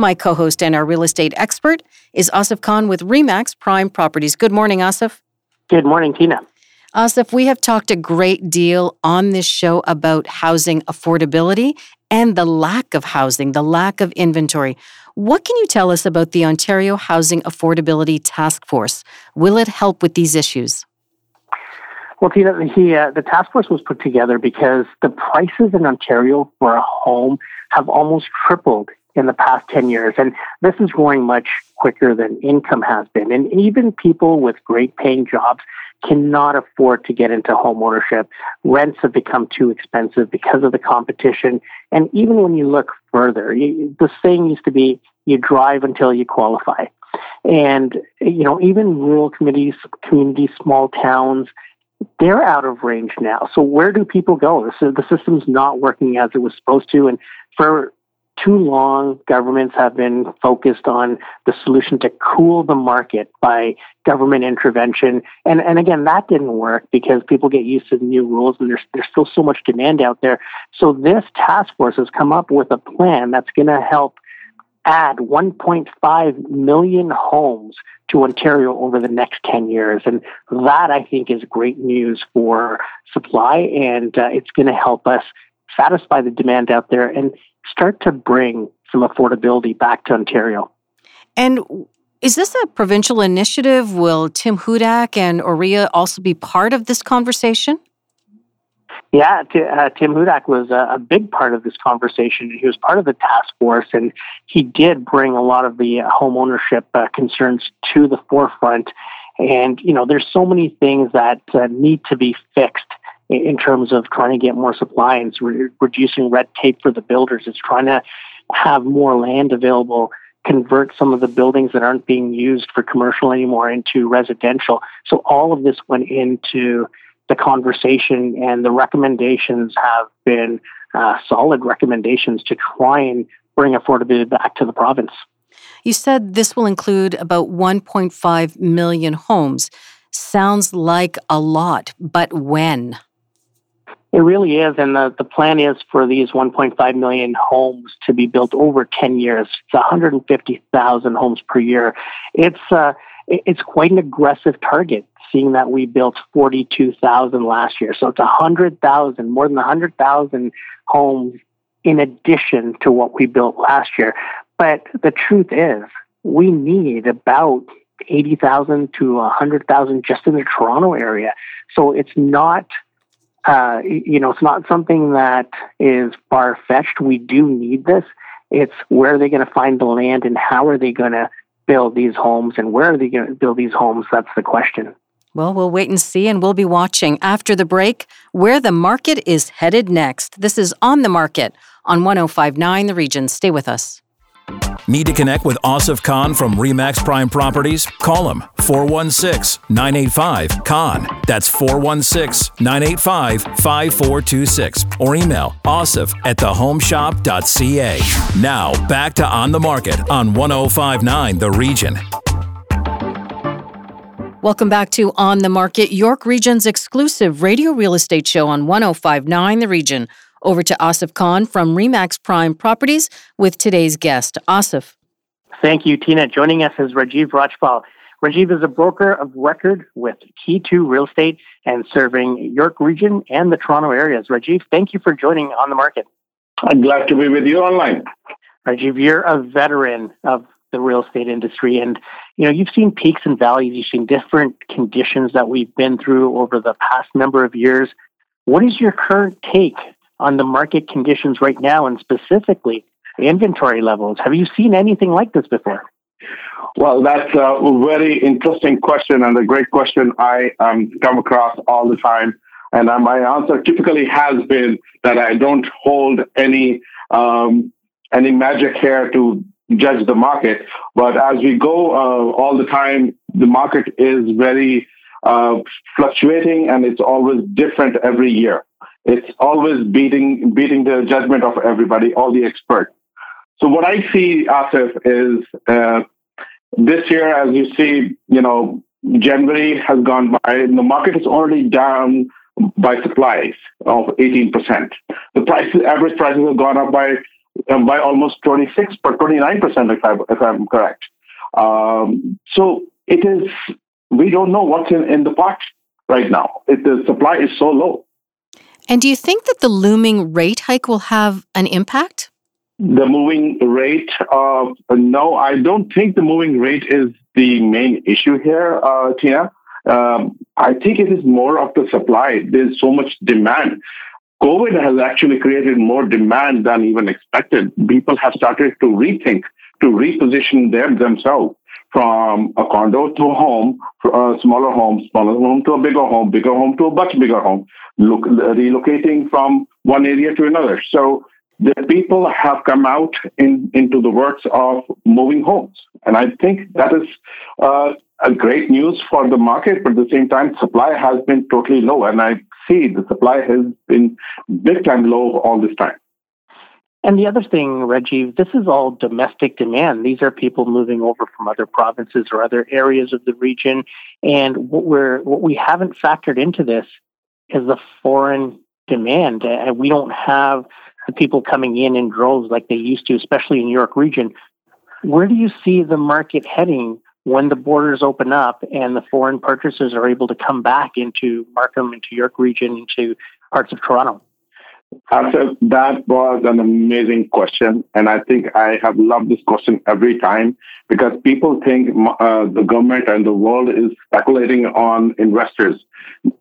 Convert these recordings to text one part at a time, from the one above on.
My co host and our real estate expert is Asif Khan with REMAX Prime Properties. Good morning, Asif. Good morning, Tina. Asif, we have talked a great deal on this show about housing affordability and the lack of housing, the lack of inventory. What can you tell us about the Ontario Housing Affordability Task Force? Will it help with these issues? Well, Tina, the, uh, the task force was put together because the prices in Ontario for a home have almost tripled in the past 10 years. And this is growing much quicker than income has been. And even people with great paying jobs cannot afford to get into home ownership. Rents have become too expensive because of the competition. And even when you look further, you, the saying used to be you drive until you qualify. And, you know, even rural communities, communities, small towns, they're out of range now. So where do people go? The system's not working as it was supposed to. And for too long, governments have been focused on the solution to cool the market by government intervention. And, and again, that didn't work because people get used to the new rules and there's, there's still so much demand out there. So this task force has come up with a plan that's going to help add 1.5 million homes to Ontario over the next 10 years. And that, I think, is great news for supply, and uh, it's going to help us satisfy the demand out there and start to bring some affordability back to Ontario. And is this a provincial initiative? Will Tim Hudak and OREA also be part of this conversation? Yeah, t- uh, Tim Hudak was a, a, big part of this conversation. He was part of the task force, and he did bring a lot of the home ownership uh, concerns to the forefront. And you know, there's so many things that uh, need to be fixed in terms of trying to get more supply and re- reducing red tape for the builders. It's trying to have more land available, convert some of the buildings that aren't being used for commercial anymore into residential. So all of this went into the conversation, and the recommendations have been uh, solid recommendations to try and bring affordability back to the province. You said this will include about 1.5 million homes. Sounds like a lot, but when? It really is. And the, the plan is for these 1.5 million homes to be built over 10 years. It's 150,000 homes per year. It's, uh, it's quite an aggressive target, seeing that we built 42,000 last year. So it's 100,000, more than 100,000 homes in addition to what we built last year. But the truth is, we need about 80,000 to 100,000 just in the Toronto area. So it's not uh, you know, it's not something that is far fetched. We do need this. It's where are they going to find the land and how are they going to build these homes and where are they going to build these homes? That's the question. Well, we'll wait and see, and we'll be watching after the break where the market is headed next. This is On the Market on 1059 The Region. Stay with us. Need to connect with Asif Khan from Remax Prime Properties? Call him 416 985 Khan. That's 416 985 5426. Or email asif at thehomeshop.ca. Now, back to On the Market on 1059 The Region. Welcome back to On the Market, York Region's exclusive radio real estate show on 1059 The Region. Over to Asif Khan from Remax Prime Properties with today's guest. Asif. Thank you, Tina. Joining us is Rajiv Rajpal. Rajiv is a broker of record with Key2 Real Estate and serving York Region and the Toronto areas. Rajiv, thank you for joining on the market. I'm glad to be with you online. Rajiv, you're a veteran of the real estate industry and you know you've seen peaks and valleys you've seen different conditions that we've been through over the past number of years what is your current take on the market conditions right now and specifically inventory levels. Have you seen anything like this before? Well, that's a very interesting question and a great question I um, come across all the time. And uh, my answer typically has been that I don't hold any um, any magic hair to judge the market. But as we go uh, all the time, the market is very uh, fluctuating and it's always different every year. It's always beating beating the judgment of everybody, all the experts. So what I see, Asif, is uh, this year, as you see, you know, January has gone by, and the market is already down by supplies of 18%. The prices, average prices have gone up by um, by almost 26 or 29 percent, if, I, if I'm correct. Um, so it is. We don't know what's in, in the pot right now. It, the supply is so low. And do you think that the looming rate hike will have an impact? The moving rate, uh, no, I don't think the moving rate is the main issue here, uh, Tina. Um, I think it is more of the supply. There's so much demand. COVID has actually created more demand than even expected. People have started to rethink, to reposition them themselves from a condo to a home, a smaller home, smaller home to a bigger home, bigger home to a much bigger home, look, relocating from one area to another. So the people have come out in, into the works of moving homes. And I think that is uh, a great news for the market, but at the same time, supply has been totally low. And I see the supply has been big time low all this time. And the other thing, Rajiv, this is all domestic demand. These are people moving over from other provinces or other areas of the region. And what we're what we haven't factored into this is the foreign demand. And we don't have the people coming in in droves like they used to, especially in York region. Where do you see the market heading when the borders open up and the foreign purchasers are able to come back into Markham, into York region, into parts of Toronto? That was an amazing question. And I think I have loved this question every time because people think uh, the government and the world is speculating on investors.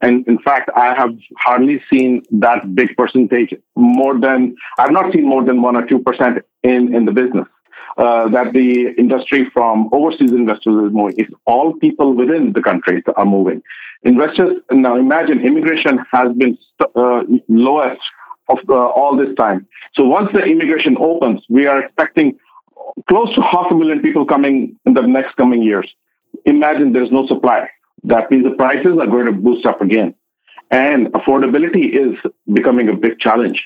And in fact, I have hardly seen that big percentage more than, I've not seen more than one or 2% in, in the business uh, that the industry from overseas investors is moving. It's all people within the country are moving. Investors now imagine immigration has been uh, lowest of uh, all this time. So once the immigration opens, we are expecting close to half a million people coming in the next coming years. Imagine there's no supply. That means the prices are going to boost up again. And affordability is becoming a big challenge.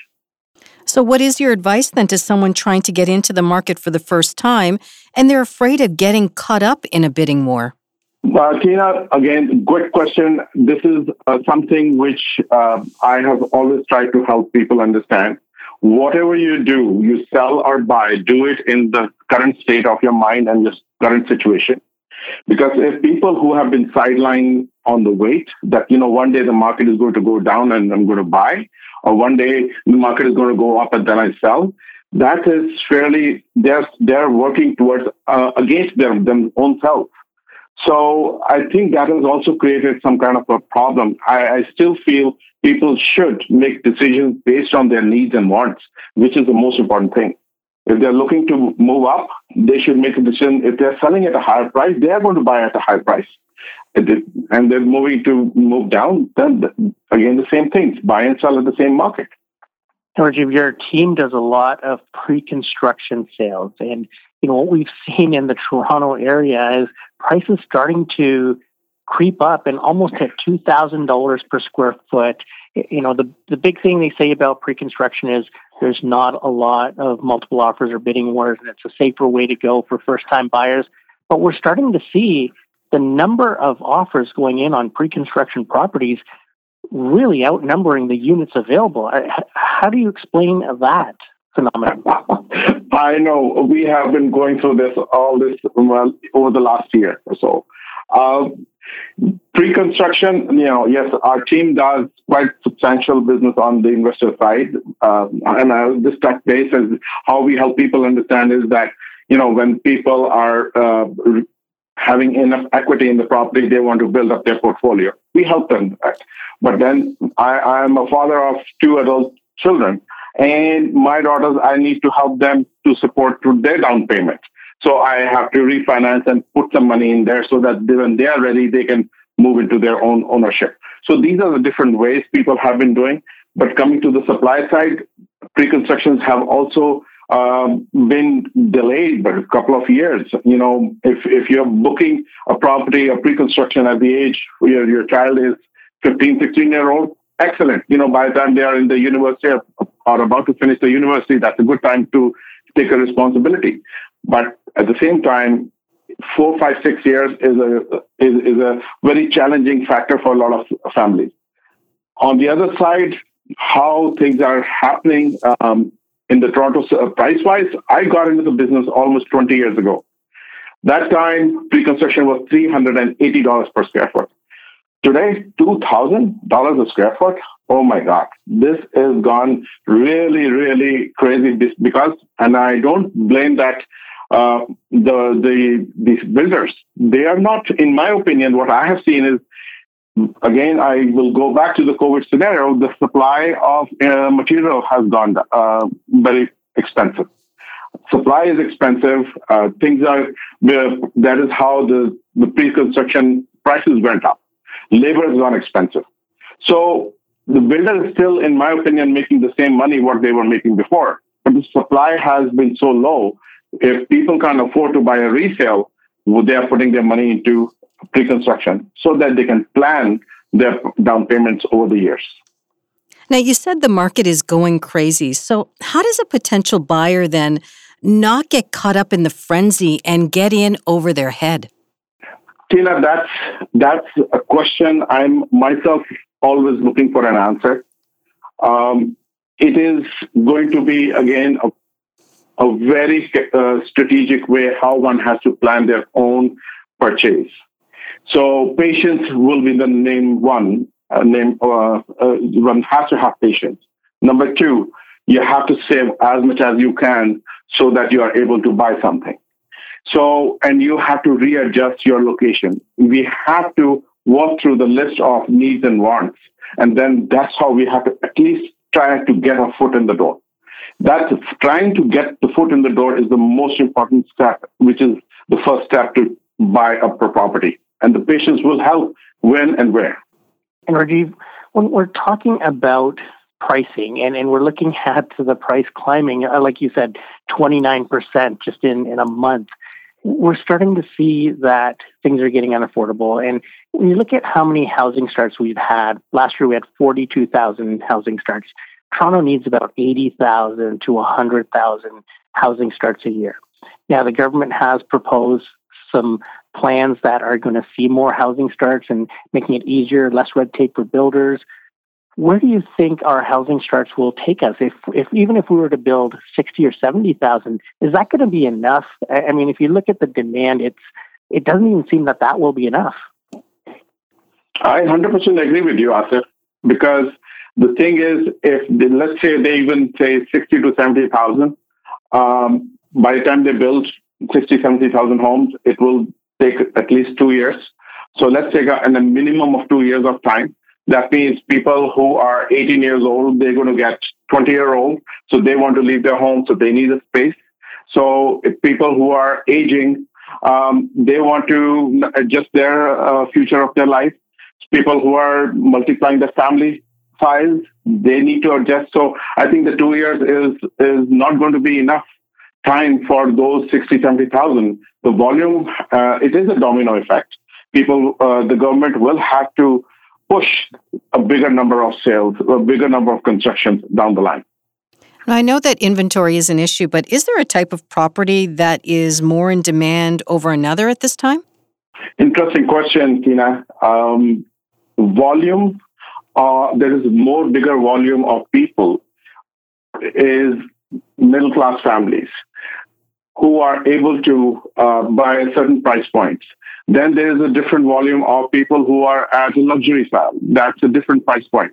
So, what is your advice then to someone trying to get into the market for the first time and they're afraid of getting caught up in a bidding war? Uh, Tina, again, good question. This is uh, something which uh, I have always tried to help people understand. Whatever you do, you sell or buy, do it in the current state of your mind and your current situation. Because if people who have been sidelined on the wait that, you know, one day the market is going to go down and I'm going to buy, or one day the market is going to go up and then I sell. That is fairly they're they're working towards uh, against their, their own self. So I think that has also created some kind of a problem. I, I still feel people should make decisions based on their needs and wants, which is the most important thing. If they're looking to move up, they should make a decision. If they're selling at a higher price, they are going to buy at a higher price and they're moving to move down, then again, the same things, buy and sell at the same market. George, your team does a lot of pre-construction sales, and you know what we've seen in the Toronto area is prices starting to creep up and almost at two thousand dollars per square foot. You know the the big thing they say about pre-construction is there's not a lot of multiple offers or bidding wars, and it's a safer way to go for first-time buyers. But we're starting to see the number of offers going in on pre-construction properties really outnumbering the units available. How do you explain that phenomenon? I know we have been going through this all this well, over the last year or so. Uh, pre-construction, you know, yes, our team does quite substantial business on the investor side, uh, and this touch base is how we help people understand is that you know when people are uh, having enough equity in the property, they want to build up their portfolio. We help them that. But then I, am a father of two adult children, and my daughters, I need to help them to support through their down payment. So I have to refinance and put some money in there so that when they are ready, they can move into their own ownership. So these are the different ways people have been doing. But coming to the supply side, pre-constructions have also um, been delayed by a couple of years. You know, if, if you're booking a property, a pre-construction at the age where your child is 15, 16 year old, excellent. You know, by the time they are in the university or, or about to finish the university, that's a good time to take a responsibility. But at the same time, four, five, six years is a is, is a very challenging factor for a lot of families. On the other side, how things are happening um, in the Toronto uh, price wise, I got into the business almost 20 years ago. That time, pre-construction was $380 per square foot. Today, $2,000 a square foot. Oh my God, this has gone really, really crazy because, and I don't blame that uh, the the these builders. They are not, in my opinion, what I have seen is again, I will go back to the COVID scenario. The supply of uh, material has gone uh, very expensive. Supply is expensive. Uh, things are, that is how the, the pre construction prices went up. Labor has gone expensive. So the builder is still, in my opinion, making the same money what they were making before. But the supply has been so low. If people can't afford to buy a resale, they are putting their money into pre-construction so that they can plan their down payments over the years. Now, you said the market is going crazy. So, how does a potential buyer then not get caught up in the frenzy and get in over their head? Tina, that's that's a question I'm myself always looking for an answer. Um, it is going to be again a, a very uh, strategic way how one has to plan their own purchase. So patience will be the name one. Uh, name uh, uh, one has to have patience. Number two, you have to save as much as you can so that you are able to buy something. So, and you have to readjust your location. We have to walk through the list of needs and wants. And then that's how we have to at least try to get a foot in the door. That's trying to get the foot in the door is the most important step, which is the first step to buy a property and the patients will help when and where. And Rajiv, when we're talking about pricing and, and we're looking at the price climbing, uh, like you said, 29% just in, in a month, we're starting to see that things are getting unaffordable. And when you look at how many housing starts we've had, last year we had 42,000 housing starts. Toronto needs about 80,000 to 100,000 housing starts a year. Now, the government has proposed some plans that are going to see more housing starts and making it easier, less red tape for builders. Where do you think our housing starts will take us? If, if even if we were to build sixty or seventy thousand, is that going to be enough? I mean, if you look at the demand, it's it doesn't even seem that that will be enough. I 100% agree with you, Asif, because the thing is, if they, let's say they even say 60 to 70,000, um, by the time they build 60, 70,000 homes, it will take at least two years. So let's take a, a minimum of two years of time. That means people who are 18 years old, they're going to get 20 year old. So they want to leave their home. So they need a space. So people who are aging, um, they want to adjust their uh, future of their life. People who are multiplying their family size, they need to adjust. So I think the two years is is not going to be enough time for those 60, 70,000, the volume, uh, it is a domino effect. People, uh, the government will have to push a bigger number of sales, a bigger number of constructions down the line. I know that inventory is an issue, but is there a type of property that is more in demand over another at this time? Interesting question, Tina. Um, volume, uh, there is more bigger volume of people is middle class families who are able to uh, buy certain price points. Then there is a different volume of people who are at a luxury style. That's a different price point.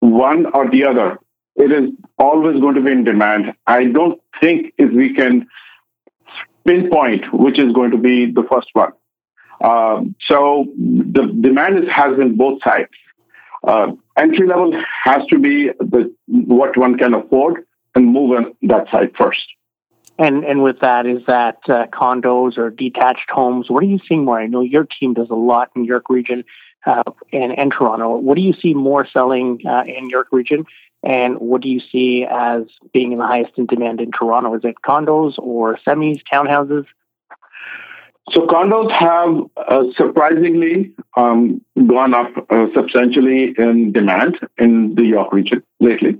One or the other, it is always going to be in demand. I don't think if we can pinpoint which is going to be the first one. Um, so the demand has been both sides. Uh, entry level has to be the what one can afford and move on that side first. And and with that, is that uh, condos or detached homes? What are you seeing more? I know your team does a lot in York Region uh, and, and Toronto. What do you see more selling uh, in York Region? And what do you see as being in the highest in demand in Toronto? Is it condos or semis, townhouses? So condos have uh, surprisingly um, gone up uh, substantially in demand in the York region lately.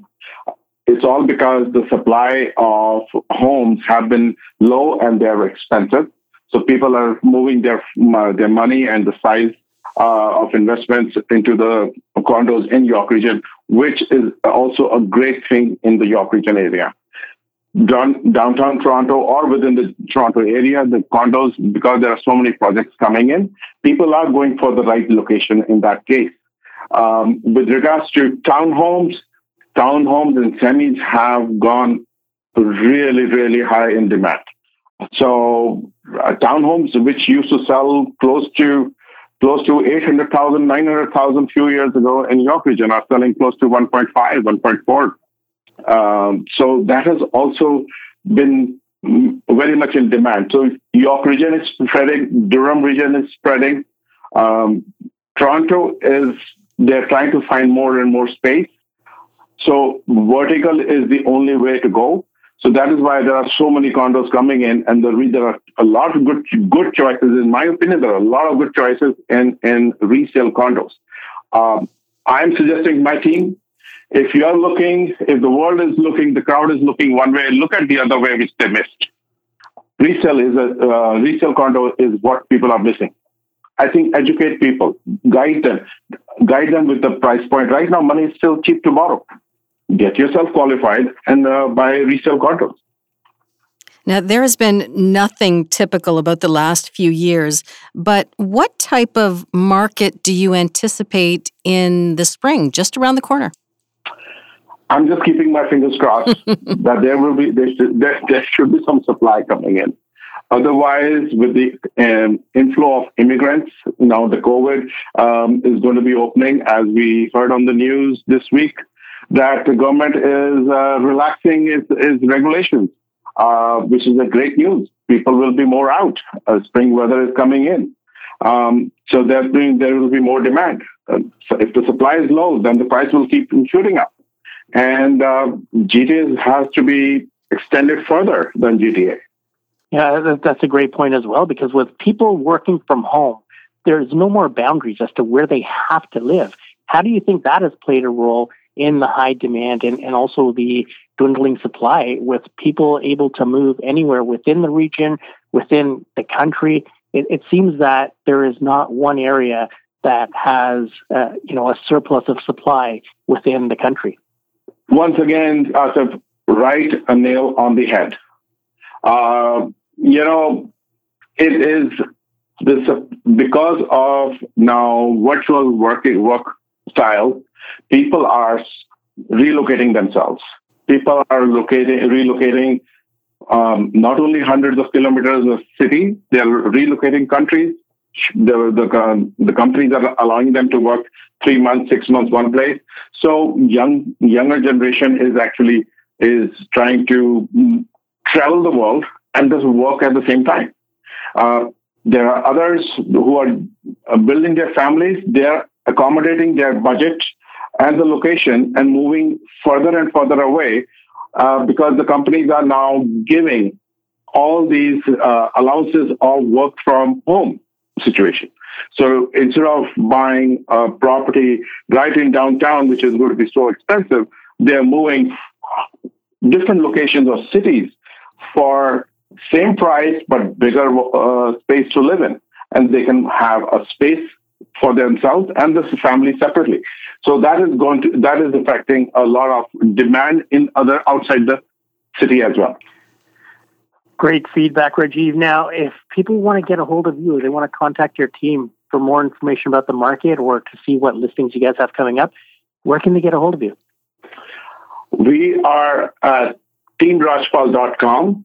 It's all because the supply of homes have been low and they're expensive. So people are moving their their money and the size uh, of investments into the condos in York region, which is also a great thing in the York region area. Down, downtown Toronto or within the Toronto area, the condos, because there are so many projects coming in, people are going for the right location in that case. Um, with regards to townhomes, townhomes and semis have gone really, really high in demand. So uh, townhomes, which used to sell close to close to 800,000, 900,000 few years ago in York region are selling close to 1.5, 1.4. Um, so that has also been very much in demand. So York region is spreading, Durham region is spreading. Um, Toronto is, they're trying to find more and more space. So vertical is the only way to go. So that is why there are so many condos coming in, and the, there are a lot of good good choices. In my opinion, there are a lot of good choices in in resale condos. Um, I'm suggesting my team, if you are looking, if the world is looking, the crowd is looking one way, look at the other way, which they missed. Resale is a uh, resale condo is what people are missing. I think educate people, guide them, guide them with the price point. Right now, money is still cheap to borrow get yourself qualified and uh, buy resale condos. Now, there has been nothing typical about the last few years, but what type of market do you anticipate in the spring, just around the corner? I'm just keeping my fingers crossed that there will be there should, there, there should be some supply coming in. Otherwise, with the um, inflow of immigrants, now the COVID um, is going to be opening, as we heard on the news this week that the government is uh, relaxing its, its regulations, uh, which is a great news. People will be more out. Uh, spring weather is coming in. Um, so there will be more demand. Uh, so if the supply is low, then the price will keep shooting up. And uh, GTA has to be extended further than GTA. Yeah, that's a great point as well, because with people working from home, there's no more boundaries as to where they have to live. How do you think that has played a role in the high demand and, and also the dwindling supply with people able to move anywhere within the region, within the country. It, it seems that there is not one area that has, uh, you know, a surplus of supply within the country. Once again, Asif, right a nail on the head. Uh, you know, it is this because of now virtual working work style people are relocating themselves. People are locating, relocating um, not only hundreds of kilometers of city, they are relocating countries. The, the, uh, the companies are allowing them to work three months, six months, one place. So young younger generation is actually is trying to travel the world and does work at the same time. Uh, there are others who are uh, building their families. They are accommodating their budget and the location and moving further and further away uh, because the companies are now giving all these uh, allowances of work from home situation. So instead of buying a property right in downtown, which is going to be so expensive, they're moving different locations or cities for same price but bigger uh, space to live in, and they can have a space for themselves and the family separately. So that is going to that is affecting a lot of demand in other outside the city as well. Great feedback, Rajiv. Now, if people want to get a hold of you, they want to contact your team for more information about the market or to see what listings you guys have coming up, where can they get a hold of you? We are at teamrajpal.com,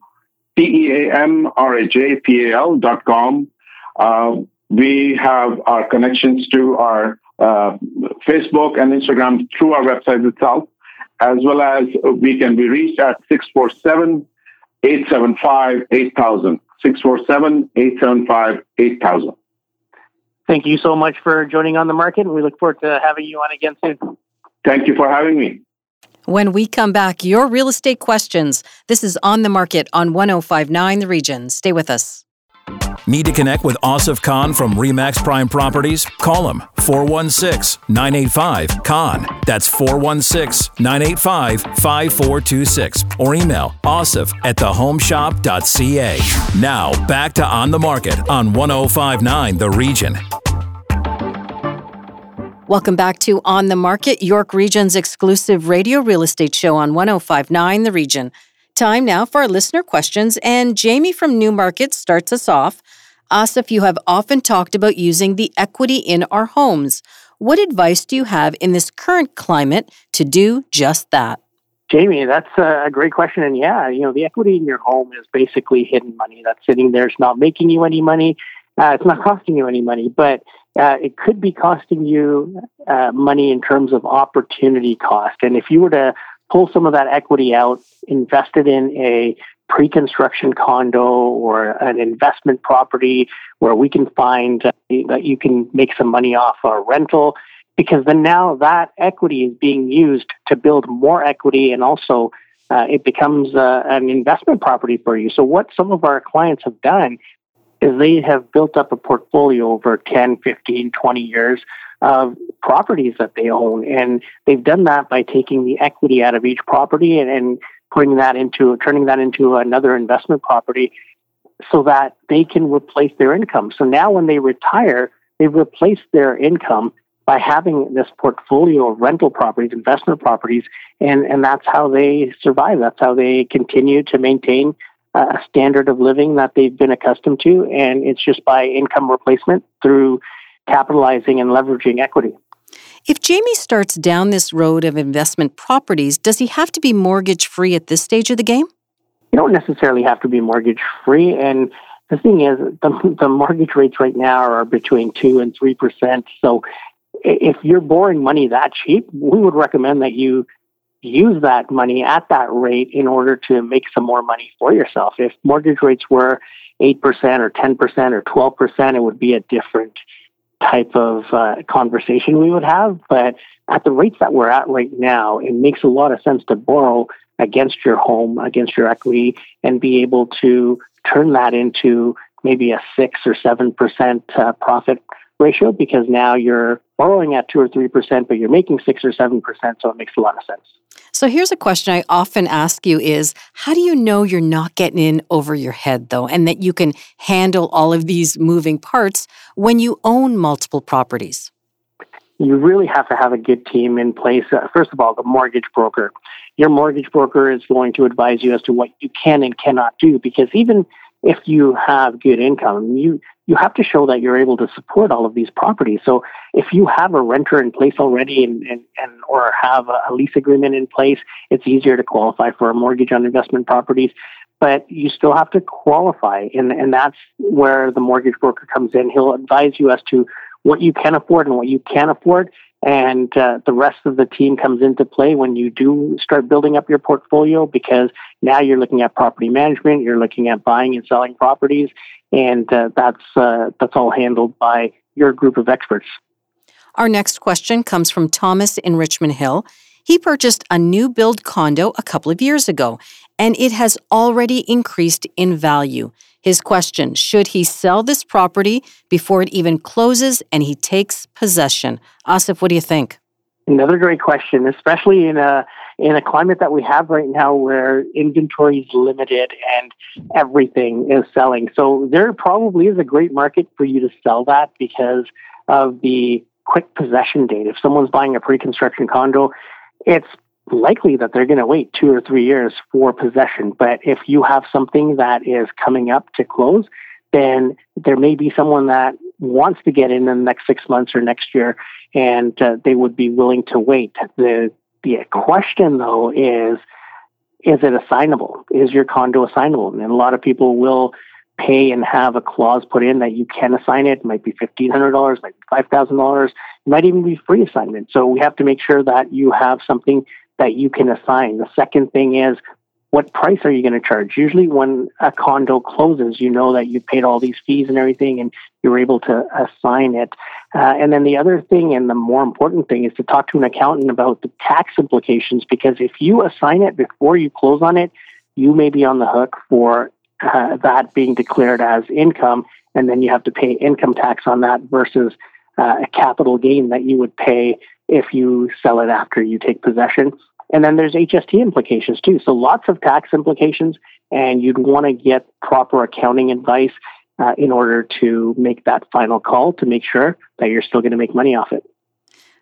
T E A M R A J P A L.com. Uh, we have our connections to our uh, Facebook and Instagram through our website itself, as well as we can be reached at 647 875 8000. 647 875 8000. Thank you so much for joining on the market, and we look forward to having you on again soon. Thank you for having me. When we come back, your real estate questions. This is On the Market on 1059 The Region. Stay with us. Need to connect with Asif Khan from Remax Prime Properties? Call him 416 985 Khan. That's 416 985 5426. Or email asif at thehomeshop.ca. Now, back to On the Market on 1059 The Region. Welcome back to On the Market, York Region's exclusive radio real estate show on 1059 The Region. Time now for our listener questions, and Jamie from Newmarket starts us off. Asif, you have often talked about using the equity in our homes. What advice do you have in this current climate to do just that? Jamie, that's a great question. And yeah, you know, the equity in your home is basically hidden money that's sitting there. It's not making you any money. Uh, it's not costing you any money, but uh, it could be costing you uh, money in terms of opportunity cost. And if you were to pull some of that equity out, invest it in a pre-construction condo or an investment property where we can find uh, that you can make some money off a rental because then now that equity is being used to build more equity and also uh, it becomes uh, an investment property for you. So what some of our clients have done is they have built up a portfolio over 10, 15, 20 years of properties that they own. And they've done that by taking the equity out of each property and, and putting that into, turning that into another investment property so that they can replace their income. So now when they retire, they've replaced their income by having this portfolio of rental properties, investment properties, and, and that's how they survive. That's how they continue to maintain a standard of living that they've been accustomed to, and it's just by income replacement through capitalizing and leveraging equity. If Jamie starts down this road of investment properties, does he have to be mortgage free at this stage of the game? You don't necessarily have to be mortgage free. And the thing is, the, the mortgage rates right now are between 2 and 3%. So if you're borrowing money that cheap, we would recommend that you use that money at that rate in order to make some more money for yourself. If mortgage rates were 8% or 10% or 12%, it would be a different type of uh, conversation we would have. But at the rates that we're at right now, it makes a lot of sense to borrow against your home, against your equity, and be able to turn that into maybe a six or seven percent uh, profit ratio because now you're borrowing at two or three percent, but you're making six or seven percent, so it makes a lot of sense. So here's a question I often ask you is how do you know you're not getting in over your head though and that you can handle all of these moving parts when you own multiple properties? You really have to have a good team in place. Uh, first of all, the mortgage broker. Your mortgage broker is going to advise you as to what you can and cannot do because even if you have good income, you you have to show that you're able to support all of these properties. So if you have a renter in place already and, and, and or have a lease agreement in place, it's easier to qualify for a mortgage on investment properties. But you still have to qualify, and, and that's where the mortgage broker comes in. He'll advise you as to what you can afford and what you can't afford, and uh, the rest of the team comes into play when you do start building up your portfolio because now you're looking at property management, you're looking at buying and selling properties, and uh, that's uh, that's all handled by your group of experts. Our next question comes from Thomas in Richmond Hill. He purchased a new build condo a couple of years ago, and it has already increased in value. His question Should he sell this property before it even closes and he takes possession? Asif, what do you think? Another great question, especially in a in a climate that we have right now where inventory is limited and everything is selling. So there probably is a great market for you to sell that because of the quick possession date. If someone's buying a pre-construction condo, it's likely that they're going to wait two or three years for possession. But if you have something that is coming up to close, then there may be someone that wants to get in in the next six months or next year, and uh, they would be willing to wait. The the question though is, is it assignable? Is your condo assignable? And a lot of people will pay and have a clause put in that you can assign it. It might be fifteen hundred dollars, might be five thousand dollars, might even be free assignment. So we have to make sure that you have something that you can assign. The second thing is what price are you going to charge? Usually, when a condo closes, you know that you paid all these fees and everything, and you're able to assign it. Uh, and then the other thing, and the more important thing, is to talk to an accountant about the tax implications because if you assign it before you close on it, you may be on the hook for uh, that being declared as income, and then you have to pay income tax on that versus uh, a capital gain that you would pay if you sell it after you take possession. And then there's HST implications too. So lots of tax implications, and you'd want to get proper accounting advice uh, in order to make that final call to make sure that you're still going to make money off it.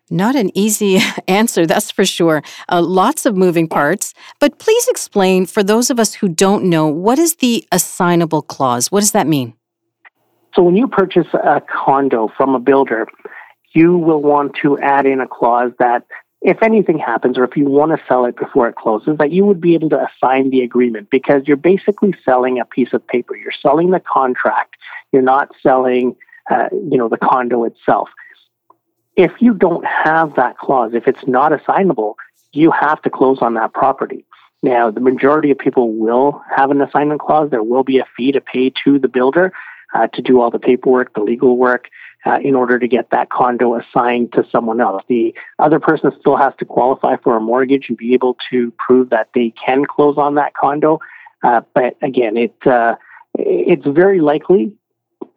Not an easy answer, that's for sure. Uh, lots of moving parts. But please explain for those of us who don't know what is the assignable clause? What does that mean? So, when you purchase a condo from a builder, you will want to add in a clause that if anything happens or if you want to sell it before it closes, that you would be able to assign the agreement because you're basically selling a piece of paper. You're selling the contract. You're not selling, uh, you know, the condo itself. If you don't have that clause, if it's not assignable, you have to close on that property. Now, the majority of people will have an assignment clause. There will be a fee to pay to the builder uh, to do all the paperwork, the legal work, uh, in order to get that condo assigned to someone else. The other person still has to qualify for a mortgage and be able to prove that they can close on that condo. Uh, but again, it uh, it's very likely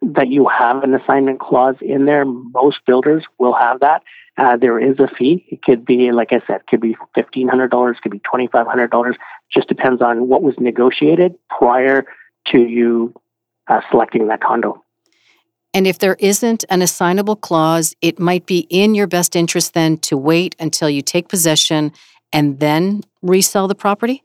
that you have an assignment clause in there. Most builders will have that. Uh, there is a fee. It could be, like I said, could be fifteen hundred dollars, could be twenty five hundred dollars. Just depends on what was negotiated prior to you uh, selecting that condo. And if there isn't an assignable clause, it might be in your best interest then to wait until you take possession and then resell the property?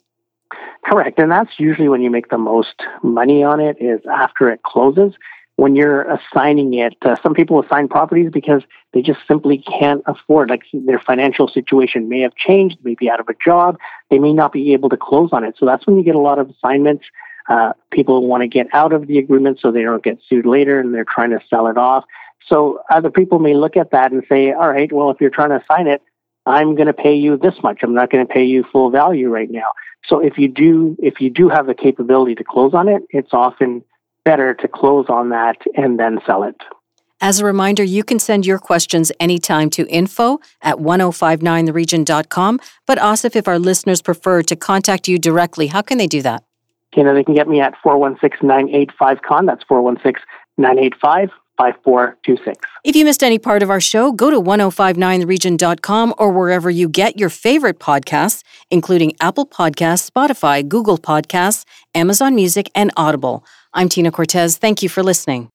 Correct. And that's usually when you make the most money on it is after it closes. When you're assigning it, uh, some people assign properties because they just simply can't afford, like their financial situation may have changed, may be out of a job, they may not be able to close on it. So that's when you get a lot of assignments uh, people want to get out of the agreement so they don't get sued later and they're trying to sell it off. So other people may look at that and say, all right, well, if you're trying to sign it, I'm going to pay you this much. I'm not going to pay you full value right now. So if you do, if you do have the capability to close on it, it's often better to close on that and then sell it. As a reminder, you can send your questions anytime to info at 1059theregion.com. But Asif, if our listeners prefer to contact you directly, how can they do that? You know, they can get me at 416-985-KHAN. That's 416-985 5426. If you missed any part of our show, go to 1059theregion.com or wherever you get your favorite podcasts, including Apple Podcasts, Spotify, Google Podcasts, Amazon Music, and Audible. I'm Tina Cortez. Thank you for listening.